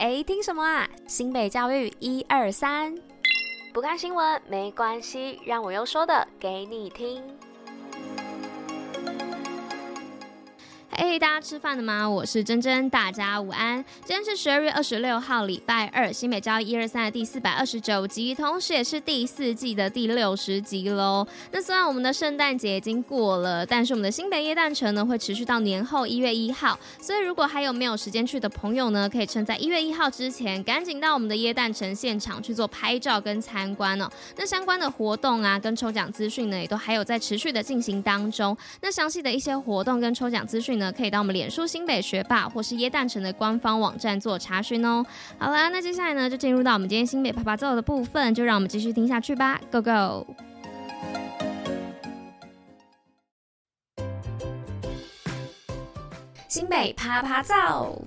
哎，听什么啊？新北教育一二三，不看新闻没关系，让我用说的给你听。嘿大家吃饭了吗？我是珍珍，大家午安。今天是十二月二十六号，礼拜二，新北教育一二三的第四百二十九集，同时也是第四季的第六十集喽。那虽然我们的圣诞节已经过了，但是我们的新北耶诞城呢会持续到年后一月一号，所以如果还有没有时间去的朋友呢，可以趁在一月一号之前，赶紧到我们的耶诞城现场去做拍照跟参观哦。那相关的活动啊，跟抽奖资讯呢，也都还有在持续的进行当中。那详细的一些活动跟抽奖资讯呢，可以到我们脸书新北学霸或是椰蛋城的官方网站做查询哦。好啦，那接下来呢，就进入到我们今天新北趴趴走的部分，就让我们继续听下去吧，Go Go！新北趴趴走。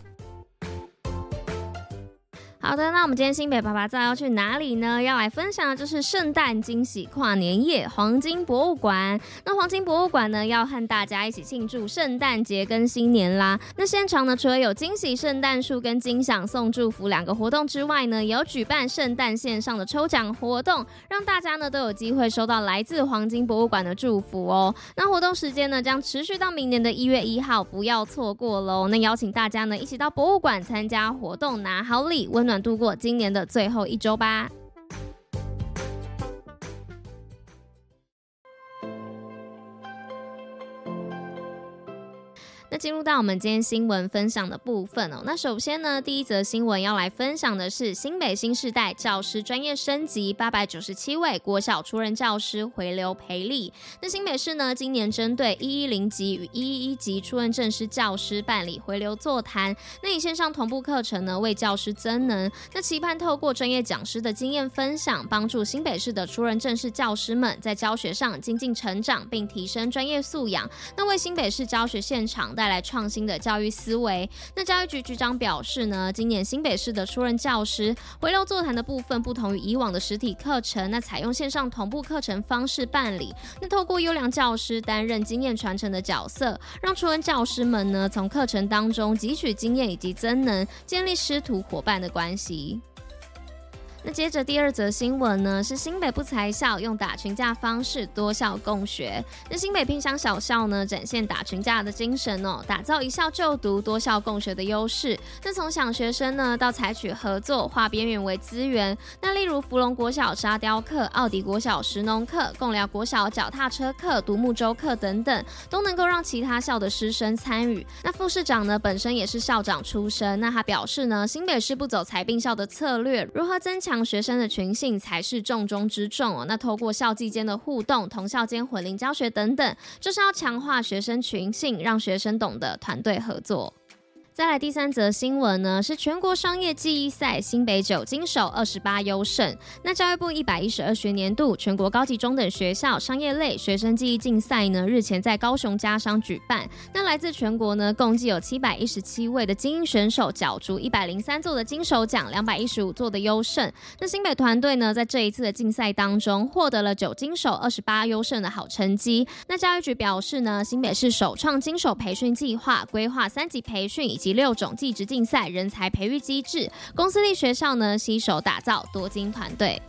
好的，那我们今天新北趴趴走要去哪里呢？要来分享的就是圣诞惊喜跨年夜黄金博物馆。那黄金博物馆呢，要和大家一起庆祝圣诞节跟新年啦。那现场呢，除了有惊喜圣诞树跟金享送祝福两个活动之外呢，也有举办圣诞线上的抽奖活动，让大家呢都有机会收到来自黄金博物馆的祝福哦。那活动时间呢，将持续到明年的一月一号，不要错过喽。那邀请大家呢，一起到博物馆参加活动，拿好礼，温暖。度过今年的最后一周吧。那进入到我们今天新闻分享的部分哦。那首先呢，第一则新闻要来分享的是新北新世代教师专业升级，八百九十七位国小初任教师回流培力。那新北市呢，今年针对一一零级与一一一级初任正式教师办理回流座谈，那以线上同步课程呢，为教师增能。那期盼透过专业讲师的经验分享，帮助新北市的初任正式教师们在教学上精进成长，并提升专业素养。那为新北市教学现场带来创新的教育思维。那教育局局长表示呢，今年新北市的初任教师回流座谈的部分，不同于以往的实体课程，那采用线上同步课程方式办理。那透过优良教师担任经验传承的角色，让初任教师们呢，从课程当中汲取经验以及增能，建立师徒伙伴的关系。那接着第二则新闻呢，是新北不才校用打群架方式多校共学。那新北偏乡小校呢，展现打群架的精神哦，打造一校就读、多校共学的优势。那从想学生呢，到采取合作、化边缘为资源。那例如福隆国小沙雕课、奥迪国小石农课、共寮国小脚踏车课、独木舟课等等，都能够让其他校的师生参与。那副市长呢，本身也是校长出身，那他表示呢，新北市不走裁并校的策略，如何增强？让学生的群性才是重中之重哦。那透过校际间的互动、同校间混龄教学等等，就是要强化学生群性，让学生懂得团队合作。再来第三则新闻呢，是全国商业技艺赛新北九金手二十八优胜。那教育部一百一十二学年度全国高级中等学校商业类学生技艺竞赛呢，日前在高雄家商举办。那来自全国呢，共计有七百一十七位的精英选手角逐一百零三座的金手奖，两百一十五座的优胜。那新北团队呢，在这一次的竞赛当中，获得了九金手二十八优胜的好成绩。那教育局表示呢，新北市首创金手培训计划，规划三级培训以及六种技职竞赛人才培育机制，公司力学校呢，携手打造多金团队。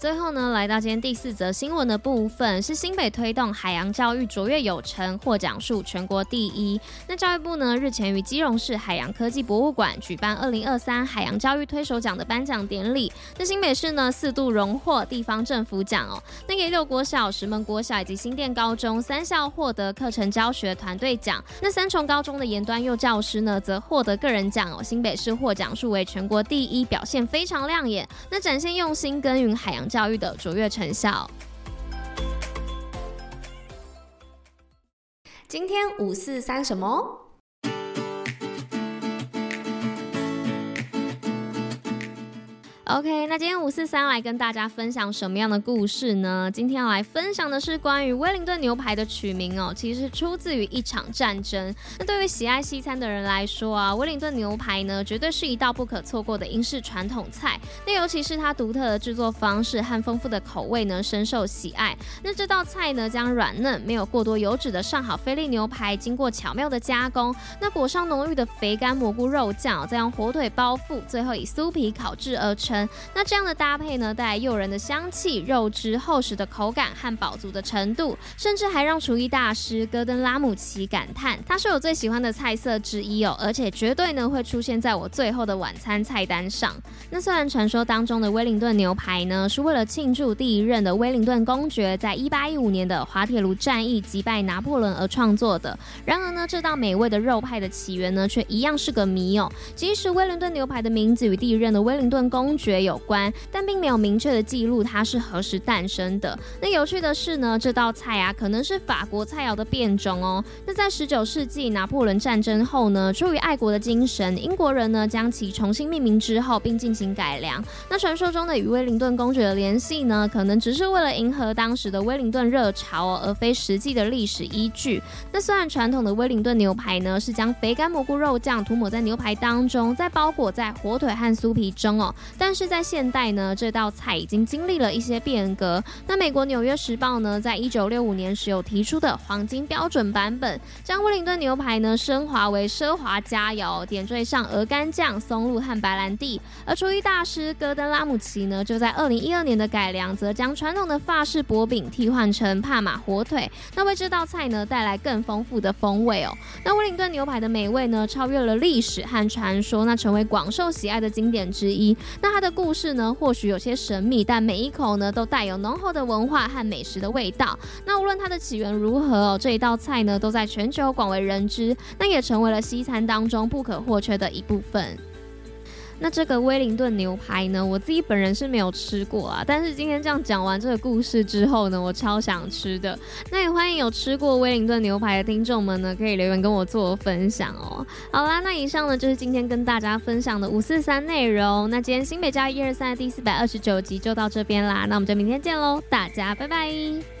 最后呢，来到今天第四则新闻的部分，是新北推动海洋教育卓越有成，获奖数全国第一。那教育部呢，日前于基隆市海洋科技博物馆举办二零二三海洋教育推手奖的颁奖典礼。那新北市呢，四度荣获地方政府奖哦。那野柳国小、石门国小以及新店高中三校获得课程教学团队奖。那三重高中的严端幼教师呢，则获得个人奖哦。新北市获奖数为全国第一，表现非常亮眼。那展现用心耕耘海洋教育的卓越成效。今天五四三什么？OK，那今天五四三来跟大家分享什么样的故事呢？今天要来分享的是关于威灵顿牛排的取名哦，其实出自于一场战争。那对于喜爱西餐的人来说啊，威灵顿牛排呢，绝对是一道不可错过的英式传统菜。那尤其是它独特的制作方式和丰富的口味呢，深受喜爱。那这道菜呢，将软嫩、没有过多油脂的上好菲力牛排，经过巧妙的加工，那裹上浓郁的肥干蘑菇肉酱，再用火腿包覆，最后以酥皮烤制而成。那这样的搭配呢，带来诱人的香气、肉质厚实的口感和饱足的程度，甚至还让厨艺大师戈登拉姆齐感叹，它是我最喜欢的菜色之一哦，而且绝对呢会出现在我最后的晚餐菜单上。那虽然传说当中的威灵顿牛排呢，是为了庆祝第一任的威灵顿公爵在一八一五年的滑铁卢战役击败拿破仑而创作的，然而呢，这道美味的肉派的起源呢，却一样是个谜哦。即使威灵顿牛排的名字与第一任的威灵顿公爵学有关，但并没有明确的记录它是何时诞生的。那有趣的是呢，这道菜啊，可能是法国菜肴的变种哦。那在十九世纪拿破仑战争后呢，出于爱国的精神，英国人呢将其重新命名之后，并进行改良。那传说中的与威灵顿公爵的联系呢，可能只是为了迎合当时的威灵顿热潮哦，而非实际的历史依据。那虽然传统的威灵顿牛排呢，是将肥干蘑菇肉酱涂抹在牛排当中，再包裹在火腿和酥皮中哦，但但。是在现代呢，这道菜已经经历了一些变革。那美国《纽约时报》呢，在一九六五年时有提出的黄金标准版本，将威灵顿牛排呢升华为奢华佳肴，点缀上鹅肝酱、松露和白兰地。而厨艺大师戈登拉姆齐呢，就在二零一二年的改良，则将传统的法式薄饼替换成帕玛火腿，那为这道菜呢带来更丰富的风味哦。那威灵顿牛排的美味呢，超越了历史和传说，那成为广受喜爱的经典之一。那它的故事呢，或许有些神秘，但每一口呢，都带有浓厚的文化和美食的味道。那无论它的起源如何哦，这一道菜呢，都在全球广为人知，那也成为了西餐当中不可或缺的一部分。那这个威灵顿牛排呢，我自己本人是没有吃过啊，但是今天这样讲完这个故事之后呢，我超想吃的。那也欢迎有吃过威灵顿牛排的听众们呢，可以留言跟我做分享哦。好啦，那以上呢就是今天跟大家分享的五四三内容。那今天新北教育一二三的第四百二十九集就到这边啦，那我们就明天见喽，大家拜拜。